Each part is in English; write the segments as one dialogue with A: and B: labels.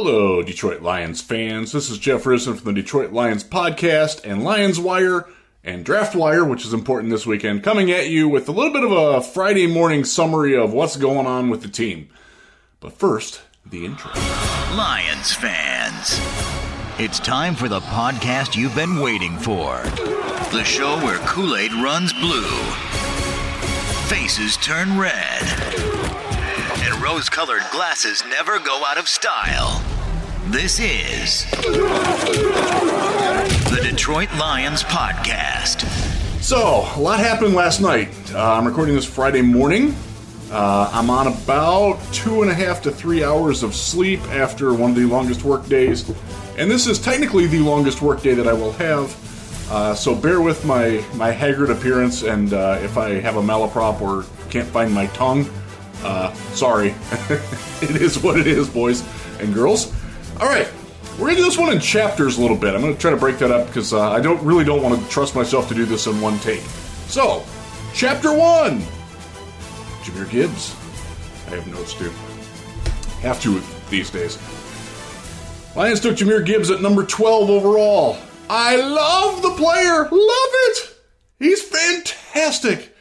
A: Hello, Detroit Lions fans. This is Jeff Risdon from the Detroit Lions podcast and Lions Wire and Draft Wire, which is important this weekend, coming at you with a little bit of a Friday morning summary of what's going on with the team. But first, the intro.
B: Lions fans, it's time for the podcast you've been waiting for. The show where Kool Aid runs blue, faces turn red, and rose colored glasses never go out of style. This is the Detroit Lions Podcast.
A: So, a lot happened last night. Uh, I'm recording this Friday morning. Uh, I'm on about two and a half to three hours of sleep after one of the longest work days. And this is technically the longest work day that I will have. Uh, so bear with my, my haggard appearance, and uh, if I have a malaprop or can't find my tongue, uh, sorry. it is what it is, boys and girls. All right, we're gonna do this one in chapters a little bit. I'm gonna try to break that up because uh, I don't really don't want to trust myself to do this in one take. So, chapter one, Jahmyr Gibbs. I have notes too. Have to these days. Lions took Jahmyr Gibbs at number 12 overall. I love the player. Love it. He's fantastic.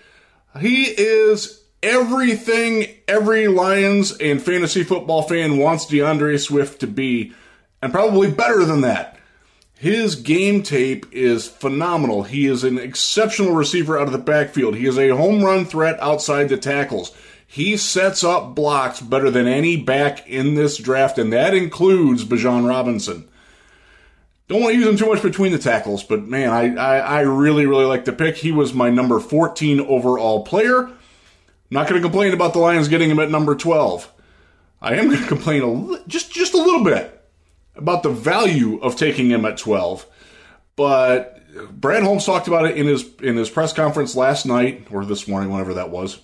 A: He is everything every Lions and fantasy football fan wants D'Andre Swift to be, and probably better than that. His game tape is phenomenal. He is an exceptional receiver out of the backfield. He is a home run threat outside the tackles. He sets up blocks better than any back in this draft, and that includes Bijan Robinson. Don't want to use him too much between the tackles, but man, I, I, I really, really like the pick. He was my number 14 overall player. Not going to complain about the Lions getting him at number 12. I am going to complain a li- just just a little bit about the value of taking him at 12. But Brad Holmes talked about it in his in his press conference last night or this morning, whenever that was,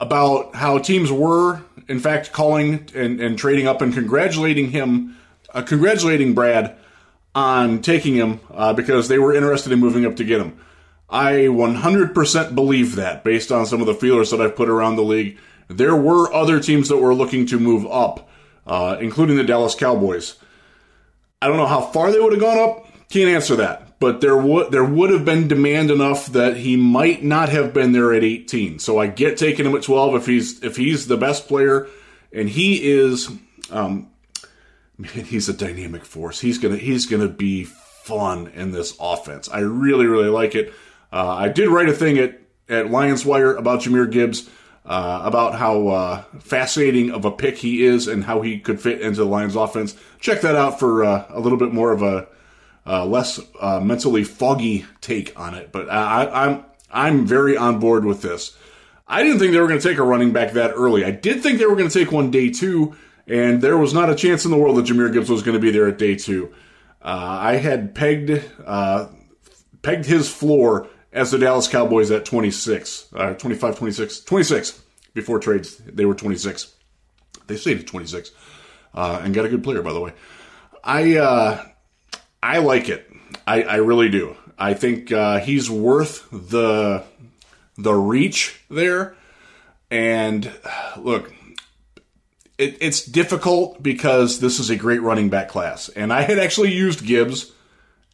A: about how teams were in fact calling and, and trading up and congratulating him, uh, congratulating Brad on taking him uh, because they were interested in moving up to get him. I 100% believe that based on some of the feelers that I've put around the league. There were other teams that were looking to move up, uh, including the Dallas Cowboys. I don't know how far they would have gone up. Can't answer that. But there would there would have been demand enough that he might not have been there at 18. So I get taking him at 12 if he's if he's the best player, and he is. Um, man, he's a dynamic force. He's gonna he's gonna be fun in this offense. I really really like it. Uh, I did write a thing at at Lions Wire about Jahmyr Gibbs. Uh, about how uh, fascinating of a pick he is and how he could fit into the Lions offense. Check that out for uh, a little bit more of a uh, less uh, mentally foggy take on it. But I, I'm I'm very on board with this. I didn't think they were going to take a running back that early. I did think they were going to take one day two, and there was not a chance in the world that Jahmyr Gibbs was going to be there at day two. Uh, I had pegged pegged his floor as the Dallas Cowboys at 26, uh, 25, 26, 26 before trades. They were 26. They stayed at 26 uh, and got a good player, by the way. I uh, I like it. I, I really do. I think uh, he's worth the the reach there. And look, it, it's difficult because this is a great running back class, and I had actually used Gibbs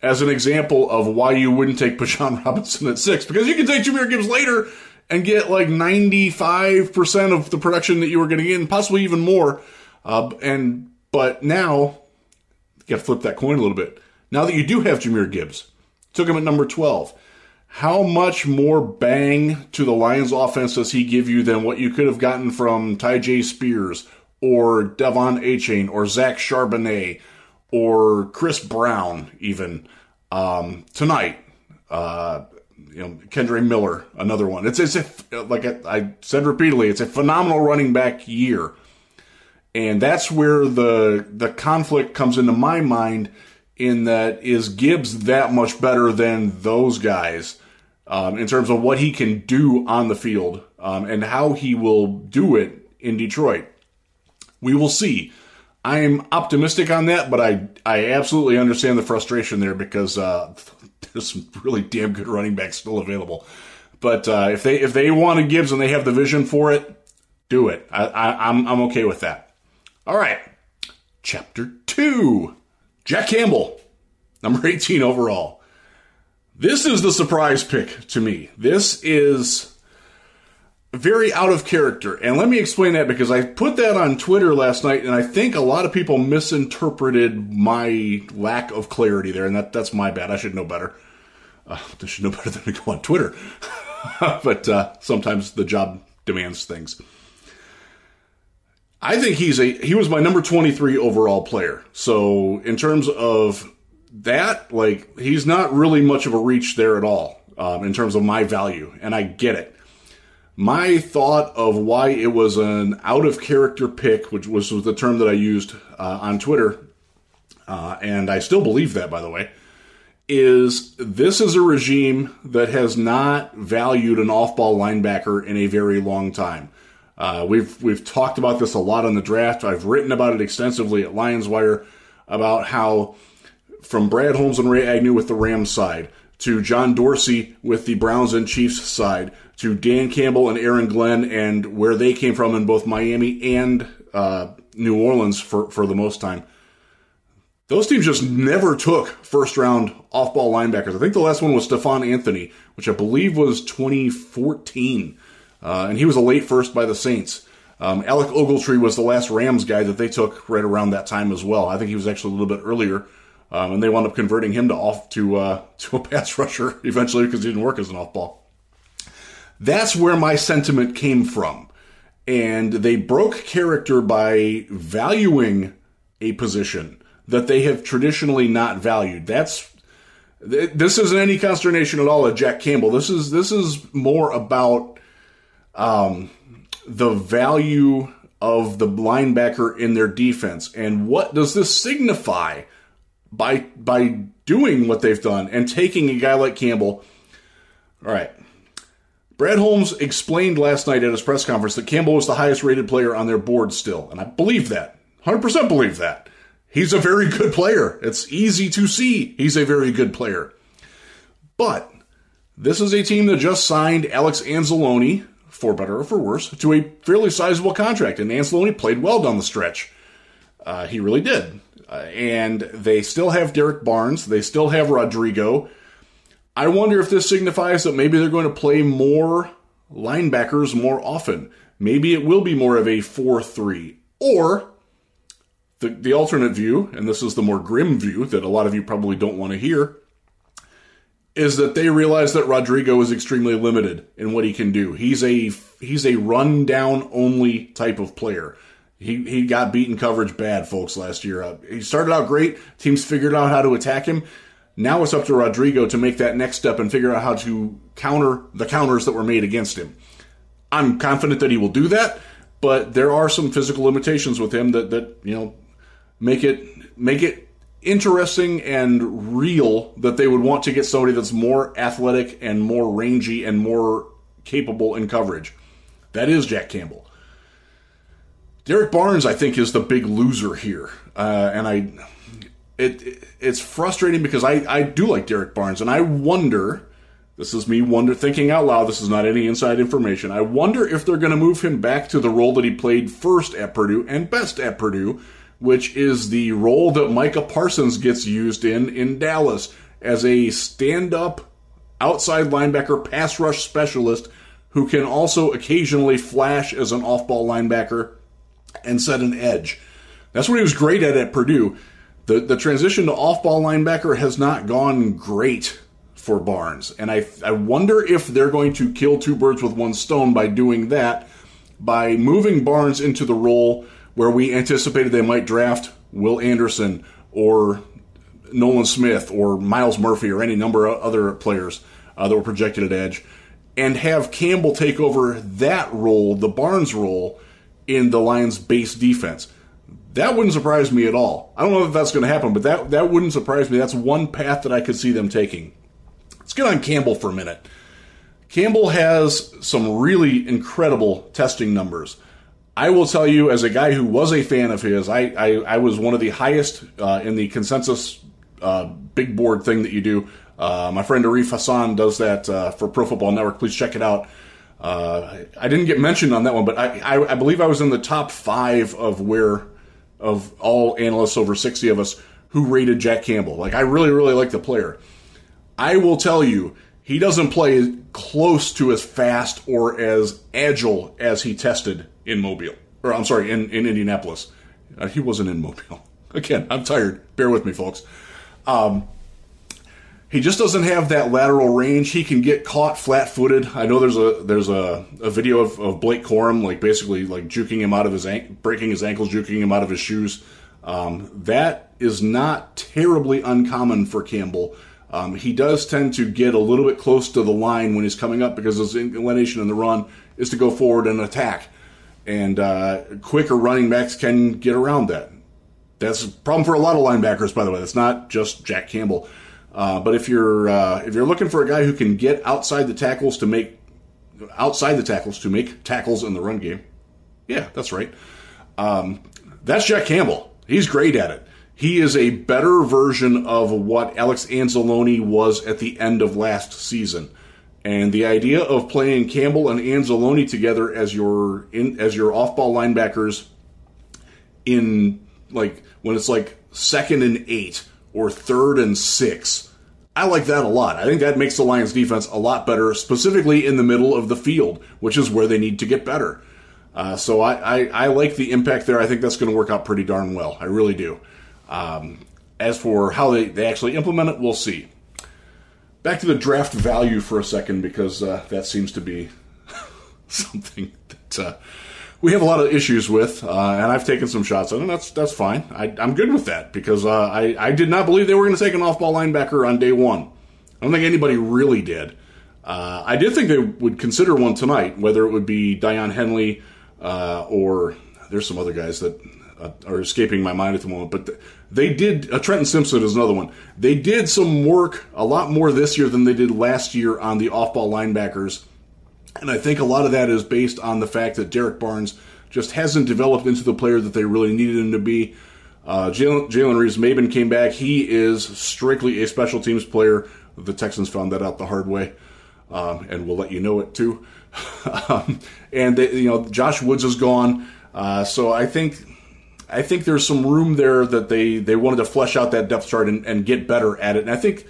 A: as an example of why you wouldn't take Bijan Robinson at six, because you can take Jahmyr Gibbs later and get like 95% of the production that you were going to get, and possibly even more. Uh, and but now, you got to flip that coin a little bit. Now that you do have Jahmyr Gibbs, took him at number 12. How much more bang to the Lions offense does he give you than what you could have gotten from Tyjae Spears or Devon Achane or Zach Charbonnet or Chris Brown even um, tonight. Uh, you know, Kendre Miller, another one. It's as if, like I said repeatedly, it's a phenomenal running back year, and that's where the the conflict comes into my mind. In that, is Gibbs that much better than those guys um, in terms of what he can do on the field um, and how he will do it in Detroit? We will see. I'm optimistic on that, but I I absolutely understand the frustration there because uh, there's some really damn good running backs still available. But uh, if they if they wanted Gibbs and they have the vision for it, do it. I, I, I'm I'm okay with that. All right, Chapter 2 Jack Campbell, number 18 overall. This is the surprise pick to me. This is very out of character. And let me explain that because I put that on Twitter last night and I think a lot of people misinterpreted my lack of clarity there. And that, that's my bad. I should know better. Uh, I should know better than to go on Twitter. but uh, sometimes the job demands things. I think he's a he was my number 23 overall player. So in terms of that, like he's not really much of a reach there at all um, in terms of my value, and I get it. My thought of why it was an out of character pick, which was the term that I used uh, on Twitter, uh, and I still believe that, by the way, is this is a regime that has not valued an off-ball linebacker in a very long time. Uh, we've we've talked about this a lot on the draft. I've written about it extensively at Lions Wire about how from Brad Holmes and Ray Agnew with the Rams side to John Dorsey with the Browns and Chiefs side to Dan Campbell and Aaron Glenn and where they came from in both Miami and uh, New Orleans for, for the most time. Those teams just never took first round off ball linebackers. I think the last one was Stephone Anthony, which I believe was 2014. Uh, and he was a late first by the Saints. Um, Alec Ogletree was the last Rams guy that they took right around that time as well. I think he was actually a little bit earlier, um, and they wound up converting him to off to uh, to a pass rusher eventually because he didn't work as an off ball. That's where my sentiment came from, and they broke character by valuing a position that they have traditionally not valued. That's this isn't any consternation at all at Jack Campbell. This is this is more about um, the value of the linebacker in their defense. And what does this signify by by doing what they've done and taking a guy like Campbell? All right. Brad Holmes explained last night at his press conference that Campbell was the highest rated player on their board still, and I believe that. 100% believe that. He's a very good player. It's easy to see he's a very good player. But this is a team that just signed Alex Anzalone, for better or for worse, to a fairly sizable contract. And Anzalone played well down the stretch. Uh, he really did. Uh, and they still have Derrick Barnes. They still have Rodrigo. I wonder if this signifies that maybe they're going to play more linebackers more often. Maybe it will be more of a 4 3. Or the, the alternate view, and this is the more grim view that a lot of you probably don't want to hear, is that they realize that Rodrigo is extremely limited in what he can do. He's a he's a run down only type of player. He he got beaten coverage bad, folks, last year. Uh, he started out great. Teams figured out how to attack him. Now it's up to Rodrigo to make that next step and figure out how to counter the counters that were made against him. I'm confident that he will do that, but there are some physical limitations with him that that you know make it make it interesting and real that they would want to get somebody that's more athletic and more rangy and more capable in coverage. That is Jack Campbell. Derrick Barnes, I think, is the big loser here, uh, and I, it, it's frustrating because I, I do like Derrick Barnes, and I wonder. This is me wonder thinking out loud. This is not any inside information. I wonder if they're going to move him back to the role that he played first at Purdue and best at Purdue, which is the role that Micah Parsons gets used in in Dallas as a stand up outside linebacker pass rush specialist who can also occasionally flash as an off ball linebacker and set an edge. That's what he was great at at Purdue. The, the transition to off ball linebacker has not gone great for Barnes. And I, I wonder if they're going to kill two birds with one stone by doing that, by moving Barnes into the role where we anticipated they might draft Will Anderson or Nolan Smith or Miles Murphy or any number of other players uh, that were projected at edge, and have Campbell take over that role, the Barnes role, in the Lions' base defense. That wouldn't surprise me at all. I don't know if that's going to happen, but that that wouldn't surprise me. That's one path that I could see them taking. Let's get on Campbell for a minute. Campbell has some really incredible testing numbers. I will tell you, as a guy who was a fan of his, I, I, I was one of the highest uh, in the consensus uh, big board thing that you do. Uh, my friend Arif Hassan does that uh, for Pro Football Network. Please check it out. Uh, I didn't get mentioned on that one, but I, I, I, believe I was in the top five of where of all analysts over 60 of us who rated Jack Campbell. Like, I really, really like the player. I will tell you, he doesn't play close to as fast or as agile as he tested in Mobile. Or, I'm sorry, in, in Indianapolis. Uh, he wasn't in Mobile. Again, I'm tired. Bear with me, folks. Um, he just doesn't have that lateral range. He can get caught flat-footed. I know there's a there's a, a video of, of Blake Corum like basically like juking him out of his an- breaking his ankles, juking him out of his shoes. Um, that is not terribly uncommon for Campbell. Um, he does tend to get a little bit close to the line when he's coming up because his inclination in the run is to go forward and attack. And uh, quicker running backs can get around that. That's a problem for a lot of linebackers, by the way. That's not just Jack Campbell. Uh, but if you're uh, if you're looking for a guy who can get outside the tackles to make outside the tackles to make tackles in the run game, yeah, that's right. Um, that's Jack Campbell. He's great at it. He is a better version of what Alex Anzalone was at the end of last season. And the idea of playing Campbell and Anzalone together as your in, as your off ball linebackers in like when it's like second and eight or third and six. I like that a lot. I think that makes the Lions defense a lot better, specifically in the middle of the field, which is where they need to get better. Uh, so I, I, I, like the impact there. I think that's going to work out pretty darn well. I really do. Um, as for how they, they actually implement it, we'll see. Back to the draft value for a second, because uh, that seems to be something that uh, we have a lot of issues with, uh, and I've taken some shots on it. That's that's fine. I, am good with that because uh, I I did not believe they were going to take an off-ball linebacker on day one. I don't think anybody really did. Uh, I did think they would consider one tonight, whether it would be Daiyan Henley uh, or there's some other guys that uh, are escaping my mind at the moment. But they did. Uh, Trenton Simpson is another one. They did some work, a lot more this year than they did last year on the off-ball linebackers and I think a lot of that is based on the fact that Derrick Barnes just hasn't developed into the player that they really needed him to be. Uh, Jalen Reeves-Maybin came back. He is strictly a special teams player. The Texans found that out the hard way, um, and we'll let you know it too. um, and they, you know, Josh Woods is gone, uh, so I think I think there's some room there that they they wanted to flesh out that depth chart and, and get better at it. And I think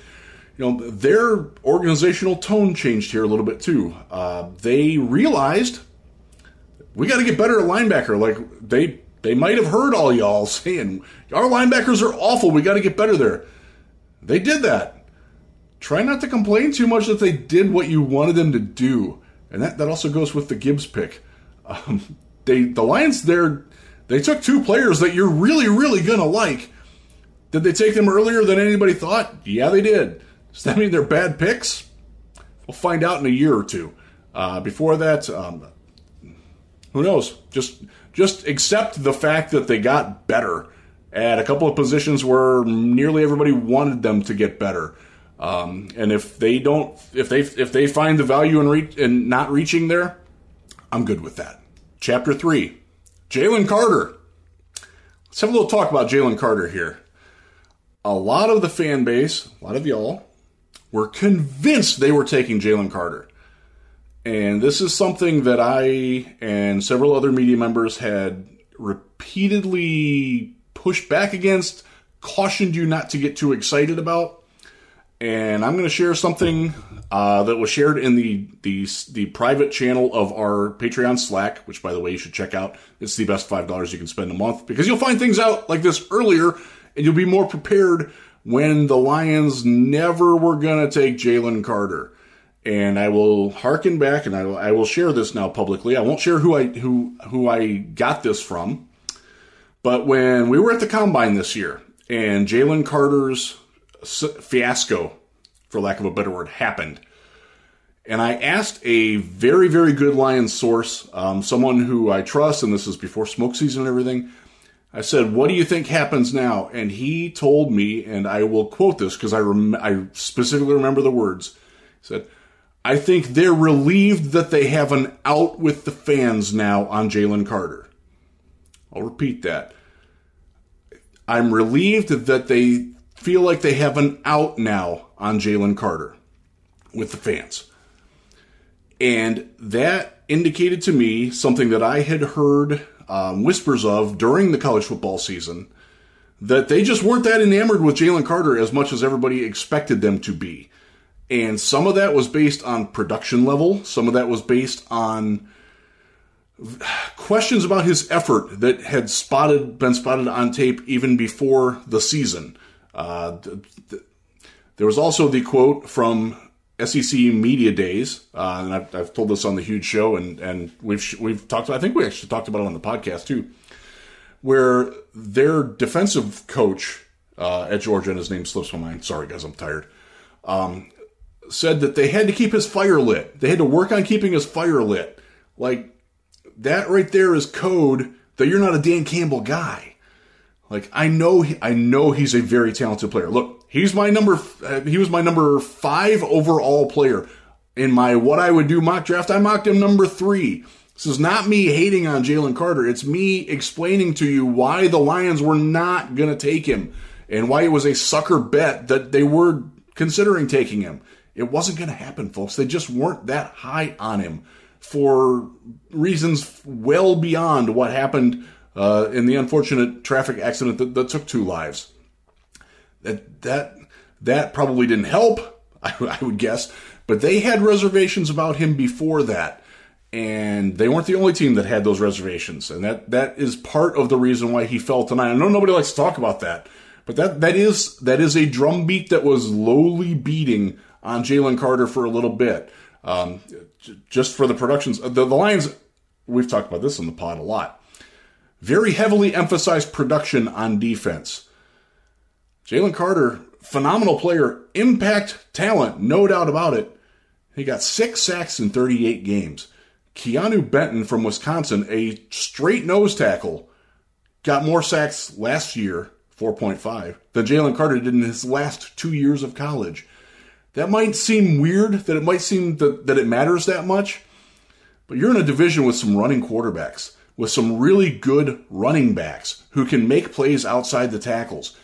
A: you know, their organizational tone changed here a little bit too. Uh, they realized we got to get better at linebacker. Like they they might have heard all y'all saying our linebackers are awful. We got to get better there. They did that. Try not to complain too much that they did what you wanted them to do, and that that also goes with the Gibbs pick. Um, they the Lions there they took two players that you're really really gonna like. Did they take them earlier than anybody thought? Yeah, they did. Does that mean they're bad picks? We'll find out in a year or two. Uh, before that, um, who knows? Just just accept the fact that they got better at a couple of positions where nearly everybody wanted them to get better. Um, and if they don't, if they if they find the value in, re- in not reaching there, I'm good with that. Chapter three, Jalen Carter. Let's have a little talk about Jalen Carter here. A lot of the fan base, a lot of y'all, were convinced they were taking Jalen Carter. And this is something that I and several other media members had repeatedly pushed back against, cautioned you not to get too excited about. And I'm going to share something uh, that was shared in the, the the private channel of our Patreon Slack, which by the way you should check out. It's the best five dollars you can spend a month because you'll find things out like this earlier, and you'll be more prepared when the Lions never were going to take Jalen Carter. And I will harken back, and I will, I will share this now publicly. I won't share who I who who I got this from, but when we were at the combine this year, and Jalen Carter's fiasco, for lack of a better word, happened, and I asked a very very good Lions source, um, someone who I trust, and this is before smoke season and everything. I said, "What do you think happens now?" And he told me, and I will quote this because I rem- I specifically remember the words. He said, "I think they're relieved that they have an out with the fans now on Jalen Carter." I'll repeat that. I'm relieved that they feel like they have an out now on Jalen Carter with the fans. And that indicated to me something that I had heard um, whispers of during the college football season that they just weren't that enamored with Jalen Carter as much as everybody expected them to be. And some of that was based on production level, some of that was based on questions about his effort that had spotted been spotted on tape even before the season. Uh, th- th- there was also the quote from SEC Media Days, uh, and I've, I've, told this on the huge show, and and we've we've talked. I think we actually talked about it on the podcast too, where their defensive coach uh, at Georgia, and his name slips my mind. Sorry, guys, I'm tired. Um, said that they had to keep his fire lit. They had to work on keeping his fire lit. Like that right there is code that you're not a Dan Campbell guy. Like I know, I know he's a very talented player. Look, he's my number. Uh, he was my number five overall player in my what I would do mock draft. I mocked him number three. This is not me hating on Jalen Carter. It's me explaining to you why the Lions were not going to take him and why it was a sucker bet that they were considering taking him. It wasn't going to happen, folks. They just weren't that high on him for reasons well beyond what happened uh, in the unfortunate traffic accident that, that, took two lives. That that that probably didn't help, I, I would guess. But they had reservations about him before that, and they weren't the only team that had those reservations. And that that is part of the reason why he fell tonight. I know nobody likes to talk about that, but that that is that is a drumbeat that was lowly beating on Jalen Carter for a little bit. Um, just for the productions, the, the Lions, we've talked about this in the pod a lot, very heavily emphasized production on defense. Jalen Carter, phenomenal player, impact talent, no doubt about it. He got six sacks in 38 games. Keanu Benton from Wisconsin, a straight nose tackle, got more sacks last year, 4.5, than Jalen Carter did in his last two years of college. That might seem weird, that it might seem that, that it matters that much, but you're in a division with some running quarterbacks, with some really good running backs who can make plays outside the tackles.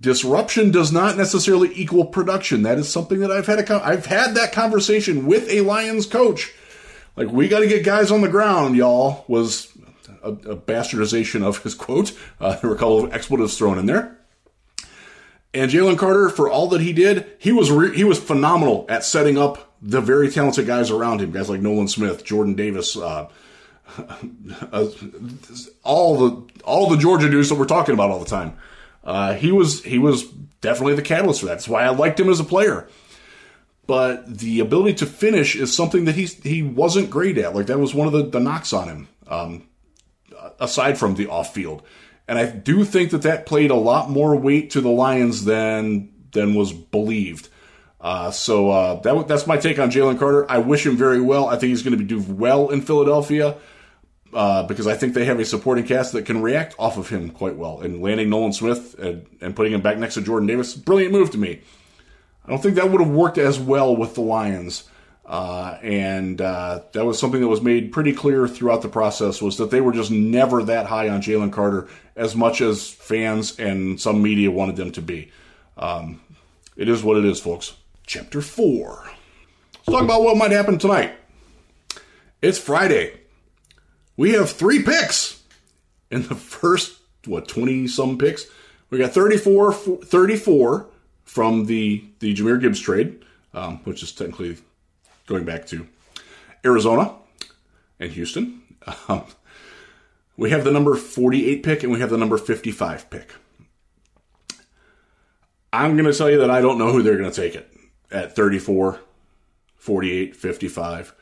A: Disruption does not necessarily equal production. That is something that I've had a I've had that conversation with a Lions coach. Like we got to get guys on the ground, y'all. Was a, a bastardization of his quote. Uh, there were a couple of expletives thrown in there. And Jalen Carter, for all that he did, he was re- he was phenomenal at setting up the very talented guys around him, guys like Nolan Smith, Jordan Davis, uh, uh, all the all the Georgia dudes that we're talking about all the time. Uh, he was he was definitely the catalyst for that. That's why I liked him as a player. But the ability to finish is something that he he wasn't great at. Like that was one of the, the knocks on him. Um, aside from the off field. And I do think that that played a lot more weight to the Lions than than was believed. Uh, so uh, that, that's my take on Jalen Carter. I wish him very well. I think he's going to do well in Philadelphia uh, because I think they have a supporting cast that can react off of him quite well. And landing Nolan Smith and, and putting him back next to Jordan Davis, brilliant move to me. I don't think that would have worked as well with the Lions. Uh, and uh, that was something that was made pretty clear throughout the process was that they were just never that high on Jalen Carter as much as fans and some media wanted them to be. Um, it is what it is, folks. Chapter 4. Let's talk about what might happen tonight. It's Friday. We have three picks in the first, what, 20 some picks? We got 34, 34 from the, the Jahmyr Gibbs trade, um, which is technically going back to Arizona and Houston. Um, we have the number 48 pick and we have the number 55 pick. I'm going to tell you that I don't know who they're going to take it at 34, 48, 55.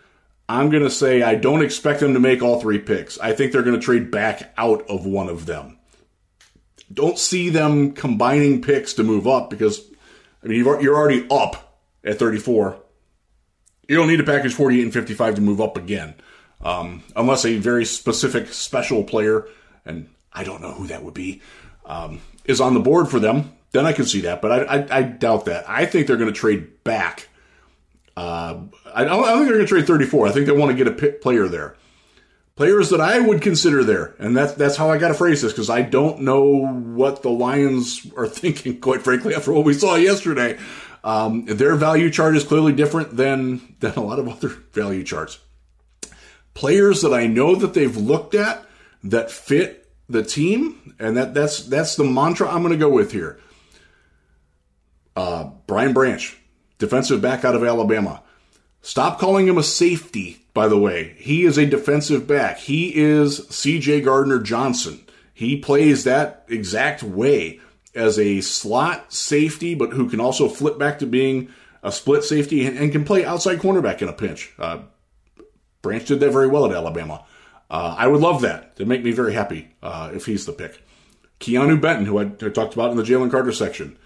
A: I'm going to say I don't expect them to make all three picks. I think they're going to trade back out of one of them. Don't see them combining picks to move up because, I mean, you're already up at 34. You don't need a package 48 and 55 to move up again. Um, unless a very specific special player, and I don't know who that would be, um, is on the board for them, then I can see that. But I, I, I doubt that. I think they're going to trade back. Uh, I, don't, I don't think they're going to trade 34. I think they want to get a player there. Players that I would consider there, and that's that's how I got to phrase this because I don't know what the Lions are thinking. Quite frankly, after what we saw yesterday, um, their value chart is clearly different than than a lot of other value charts. Players that I know that they've looked at that fit the team, and that that's that's the mantra I'm going to go with here. Uh, Brian Branch, defensive back out of Alabama. Stop calling him a safety, by the way. He is a defensive back. He is CJ Gardner Johnson. He plays that exact way as a slot safety, but who can also flip back to being a split safety and, and can play outside cornerback in a pinch. Uh, Branch did that very well at Alabama. Uh, I would love that. To make me very happy uh, if he's the pick. Keanu Benton, who I, I talked about in the Jalen Carter section.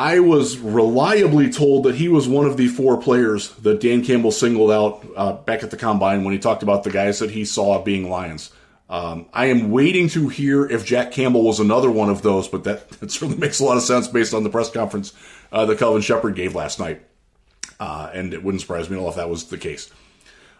A: I was reliably told that he was one of the four players that Dan Campbell singled out uh, back at the combine when he talked about the guys that he saw being Lions. Um, I am waiting to hear if Jack Campbell was another one of those, but that, that certainly makes a lot of sense based on the press conference uh, that Kelvin Sheppard gave last night. Uh, and it wouldn't surprise me at all if that was the case.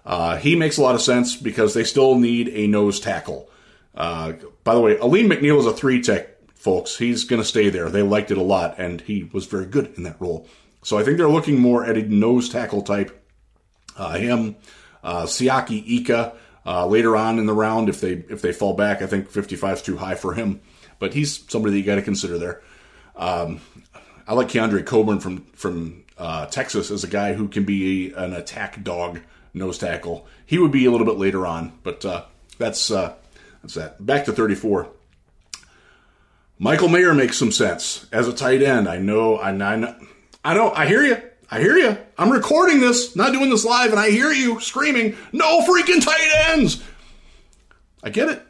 A: Uh, he makes a lot of sense because they still need a nose tackle. Uh, by the way, Alim McNeil is a three tech, folks. He's going to stay there. They liked it a lot, and he was very good in that role. So I think they're looking more at a nose tackle type. Uh, him, uh, Siaki Ika uh, later on in the round if they if they fall back. I think 55 is too high for him, but he's somebody that you got to consider there. Um, I like Keondre Coburn from from uh, Texas as a guy who can be an attack dog nose tackle. He would be a little bit later on, but uh, that's uh, that's that. Back to 34. Michael Mayer makes some sense as a tight end. I know. I know. I know. I hear you. I hear you. I'm recording this, not doing this live, and I hear you screaming, "No freaking tight ends!" I get it.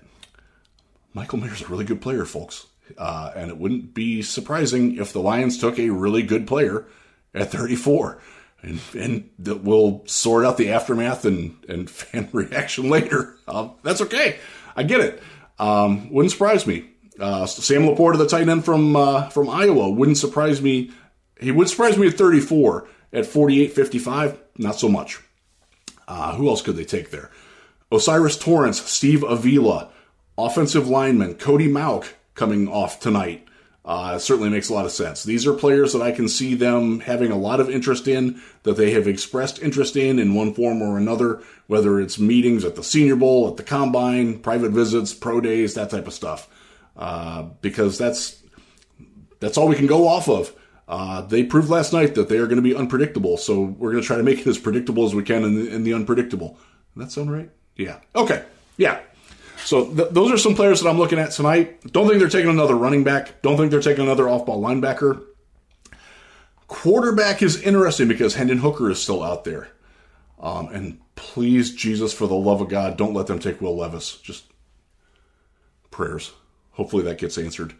A: Michael Mayer's a really good player, folks, uh, and it wouldn't be surprising if the Lions took a really good player at 34 and, and we'll sort out the aftermath and, and fan reaction later. Uh, that's okay. I get it. Um, wouldn't surprise me. Uh, Sam Laporta, the tight end from uh, from Iowa, wouldn't surprise me. He would surprise me at 34. At 48, 55, not so much. Uh, who else could they take there? O'Cyrus Torrence, Steve Avila, offensive lineman Cody Mauch coming off tonight. Uh, certainly makes a lot of sense. These are players that I can see them having a lot of interest in, that they have expressed interest in in one form or another, whether it's meetings at the Senior Bowl, at the Combine, private visits, pro days, that type of stuff. Uh, because that's that's all we can go off of. Uh, they proved last night that they are going to be unpredictable, so we're going to try to make it as predictable as we can in the, in the unpredictable. Does that sound right? Yeah. Okay. Yeah. So th- those are some players that I'm looking at tonight. Don't think they're taking another running back. Don't think they're taking another off-ball linebacker. Quarterback is interesting because Hendon Hooker is still out there. Um, and please, Jesus, for the love of God, don't let them take Will Levis. Just prayers. Hopefully that gets answered.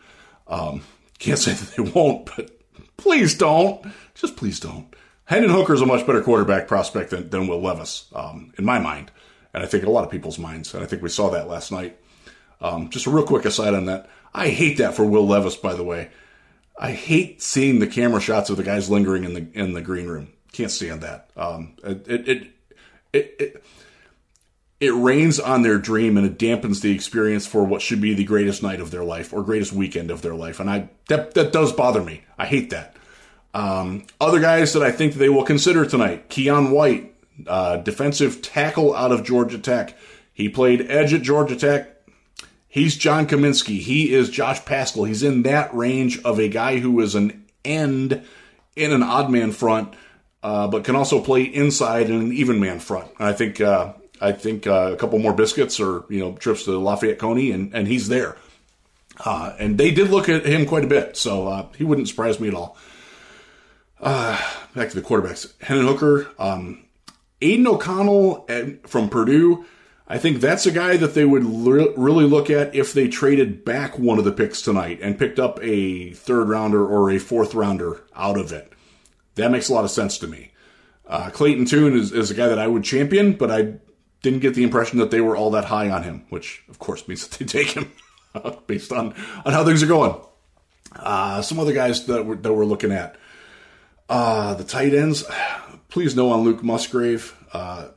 A: Um, can't say that they won't, but please don't. Just please don't. Hendon Hooker is a much better quarterback prospect than, than Will Levis, um, in my mind and I think in a lot of people's minds. And I think we saw that last night. Um, just a real quick aside on that. I hate that for Will Levis, by the way. I hate seeing the camera shots of the guys lingering in the in the green room. Can't stand that. Um, it, it, it, it, it rains on their dream and it dampens the experience for what should be the greatest night of their life or greatest weekend of their life. And I that that does bother me. I hate that. Um, other guys that I think they will consider tonight: Keion White, uh, defensive tackle out of Georgia Tech. He played edge at Georgia Tech. He's John Cominsky. He is Josh Paschal. He's in that range of a guy who is an end in an odd man front, uh, but can also play inside in an even man front. And I think uh, I think uh, a couple more biscuits or you know trips to Lafayette Coney, and, and he's there. Uh, and they did look at him quite a bit, so uh, he wouldn't surprise me at all. Uh, back to the quarterbacks. Hendon Hooker, um, Aidan O'Connell from Purdue, I think that's a guy that they would re- really look at if they traded back one of the picks tonight and picked up a third rounder or a fourth rounder out of it. That makes a lot of sense to me. Uh, Clayton Tune is, is a guy that I would champion, but I didn't get the impression that they were all that high on him, which of course means that they take him based on, on how things are going. Uh, some other guys that we're, that we're looking at. Uh, the tight ends, please no on Luke Musgrave. Uh,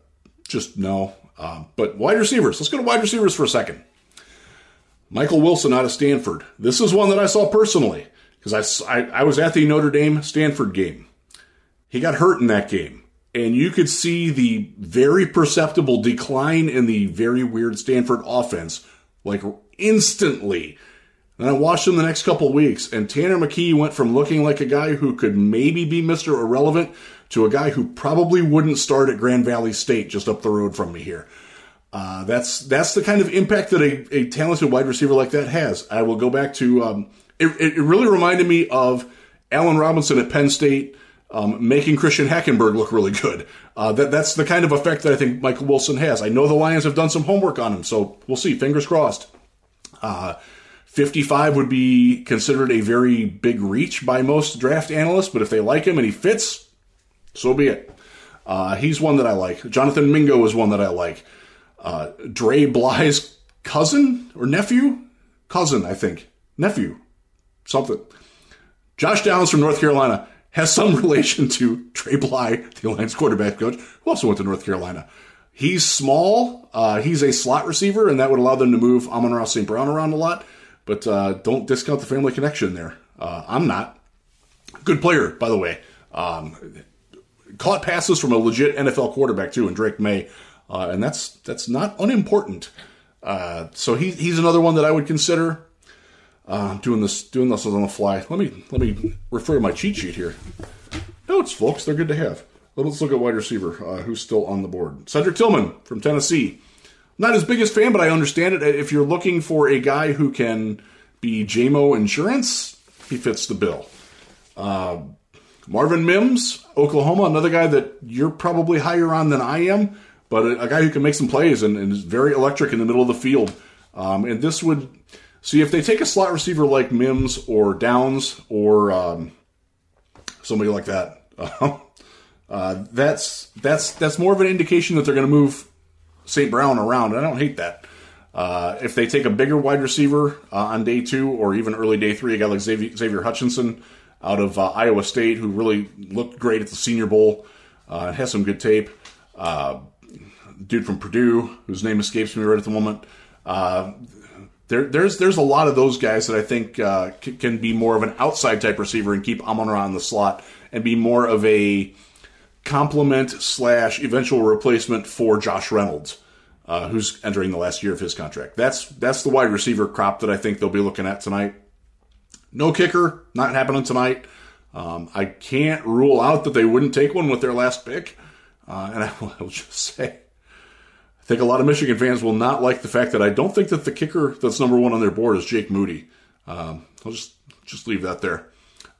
A: just no. Um, but wide receivers. Let's go to wide receivers for a second. Michael Wilson out of Stanford. This is one that I saw personally because I, I, I was at the Notre Dame Stanford game. He got hurt in that game. And you could see the very perceptible decline in the very weird Stanford offense, like instantly. And I watched him the next couple weeks, and Tanner McKee went from looking like a guy who could maybe be Mr. Irrelevant to a guy who probably wouldn't start at Grand Valley State just up the road from me here. Uh, that's that's the kind of impact that a, a talented wide receiver like that has. I will go back to um, it, it really reminded me of Allen Robinson at Penn State um, making Christian Hackenberg look really good. Uh, that that's the kind of effect that I think Michael Wilson has. I know the Lions have done some homework on him, so we'll see. Fingers crossed. Uh, 55 would be considered a very big reach by most draft analysts, but if they like him and he fits, so be it. Uh, he's one that I like. Jonathan Mingo is one that I like. Uh, Dre Bly's cousin or nephew? Cousin, I think. Nephew. Something. Josh Downs from North Carolina has some relation to Dre Bly, the Lions quarterback coach, who also went to North Carolina. He's small. Uh, he's a slot receiver, and that would allow them to move Amon-Ra St. Brown around a lot. But uh, don't discount the family connection there. Uh, I'm not. Good player, by the way. Um, caught passes from a legit NFL quarterback too, and Drake Maye. uh, and that's that's not unimportant. Uh, so he, he's another one that I would consider. Uh, doing this doing this on the fly. Let me let me refer to my cheat sheet here. Notes, folks, they're good to have. Let's look at wide receiver uh, who's still on the board. Cedric Tillman from Tennessee. Not his biggest fan, but I understand it. If you're looking for a guy who can be JMO insurance, he fits the bill. Uh, Marvin Mims, Oklahoma, another guy that you're probably higher on than I am, but a, a guy who can make some plays and, and, is very electric in the middle of the field. Um, and this would see if they take a slot receiver like Mims or Downs or um, somebody like that. uh, that's that's that's more of an indication that they're going to move St. Brown around. I don't hate that. Uh, if they take a bigger wide receiver uh, on day two or even early day three, a guy like Xavier, Xavier Hutchinson out of uh, Iowa State, who really looked great at the Senior Bowl, uh, has some good tape. Uh, dude from Purdue, whose name escapes me right at the moment. Uh, there, there's there's a lot of those guys that I think c- can be more of an outside type receiver and keep Amon Ra in the slot and be more of a complement slash eventual replacement for Josh Reynolds, uh, who's entering the last year of his contract. That's that's the wide receiver crop that I think they'll be looking at tonight. No kicker, not happening tonight. Um, I can't rule out that they wouldn't take one with their last pick, uh, and I will, I will just say. I think a lot of Michigan fans will not like the fact that I don't think that the kicker that's number one on their board is Jake Moody. Um, I'll just just leave that there.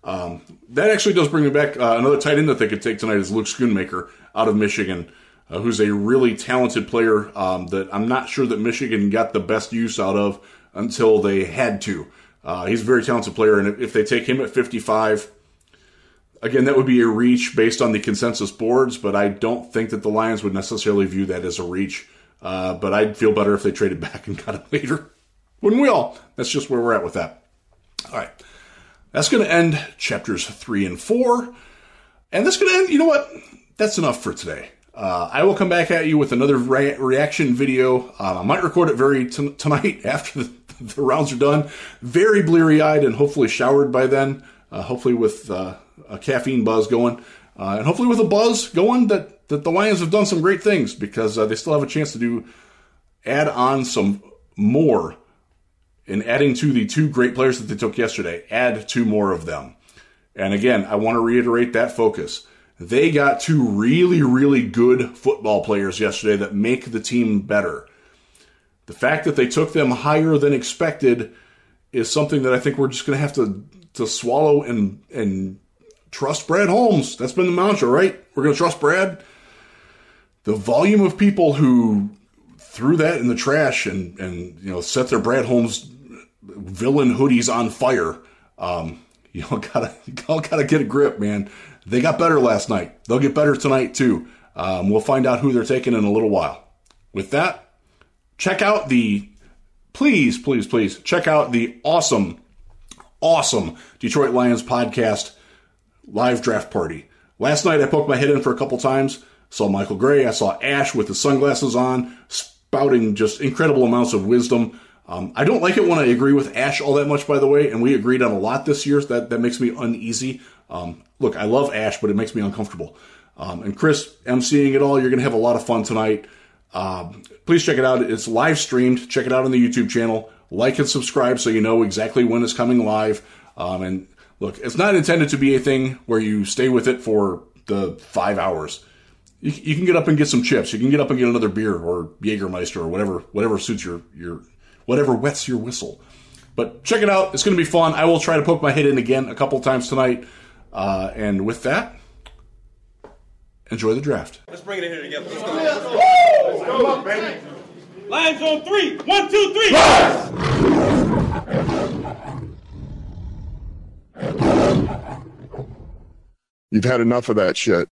A: Um, that actually does bring me back. Uh, another tight end that they could take tonight is Luke Schoonmaker out of Michigan, uh, who's a really talented player um, that I'm not sure that Michigan got the best use out of until they had to. Uh, he's a very talented player, and if they take him at 55, again, that would be a reach based on the consensus boards, but I don't think that the Lions would necessarily view that as a reach. Uh, but I'd feel better if they traded back and got him later. Wouldn't we all? That's just where we're at with that. All right. That's going to end chapters three and four. And that's going to end, you know what? That's enough for today. Uh, I will come back at you with another re- reaction video. Um, I might record it very t- tonight after the, the, rounds are done. Very bleary eyed and hopefully showered by then. Uh, hopefully with uh, a caffeine buzz going. Uh, and hopefully with a buzz going that, that the Lions have done some great things because uh, they still have a chance to do add on some more in adding to the two great players that they took yesterday, add two more of them. And again, I want to reiterate that focus. They got two really, really good football players yesterday that make the team better. The fact that they took them higher than expected is something that I think we're just going to have to to swallow and and trust Brad Holmes. That's been the mantra, right? We're going to trust Brad. The volume of people who threw that in the trash and and you know set their Brad Holmes villain hoodies on fire. Um, you all gotta you all gotta get a grip, man. They got better last night. They'll get better tonight too. Um, we'll find out who they're taking in a little while. With that, check out the please, please, please check out the awesome, awesome Detroit Lions podcast live draft party. Last night I poked my head in for a couple times. Saw Michael Gray. I saw Ash with his sunglasses on, spouting just incredible amounts of wisdom. Um, I don't like it when I agree with Ash all that much, by the way, and we agreed on a lot this year. That that makes me uneasy. Um, look, I love Ash, but it makes me uncomfortable. Um, and Chris emceeing it all. You're going to have a lot of fun tonight. Um, please check it out. It's live streamed. Check it out on the YouTube channel. Like and subscribe so you know exactly when it's coming live. Um, and look, it's not intended to be a thing where you stay with it for the five hours. You, you can get up and get some chips. You can get up and get another beer or Jägermeister or whatever whatever suits your your whatever wets your whistle. But check it out. It's going to be fun. I will try to poke my head in again a couple times tonight. Uh, and with that, enjoy the draft.
C: Let's bring it in here together. Let's go. Let's go, up, baby. Lions on three. One, two, three.
D: You've had enough of that shit.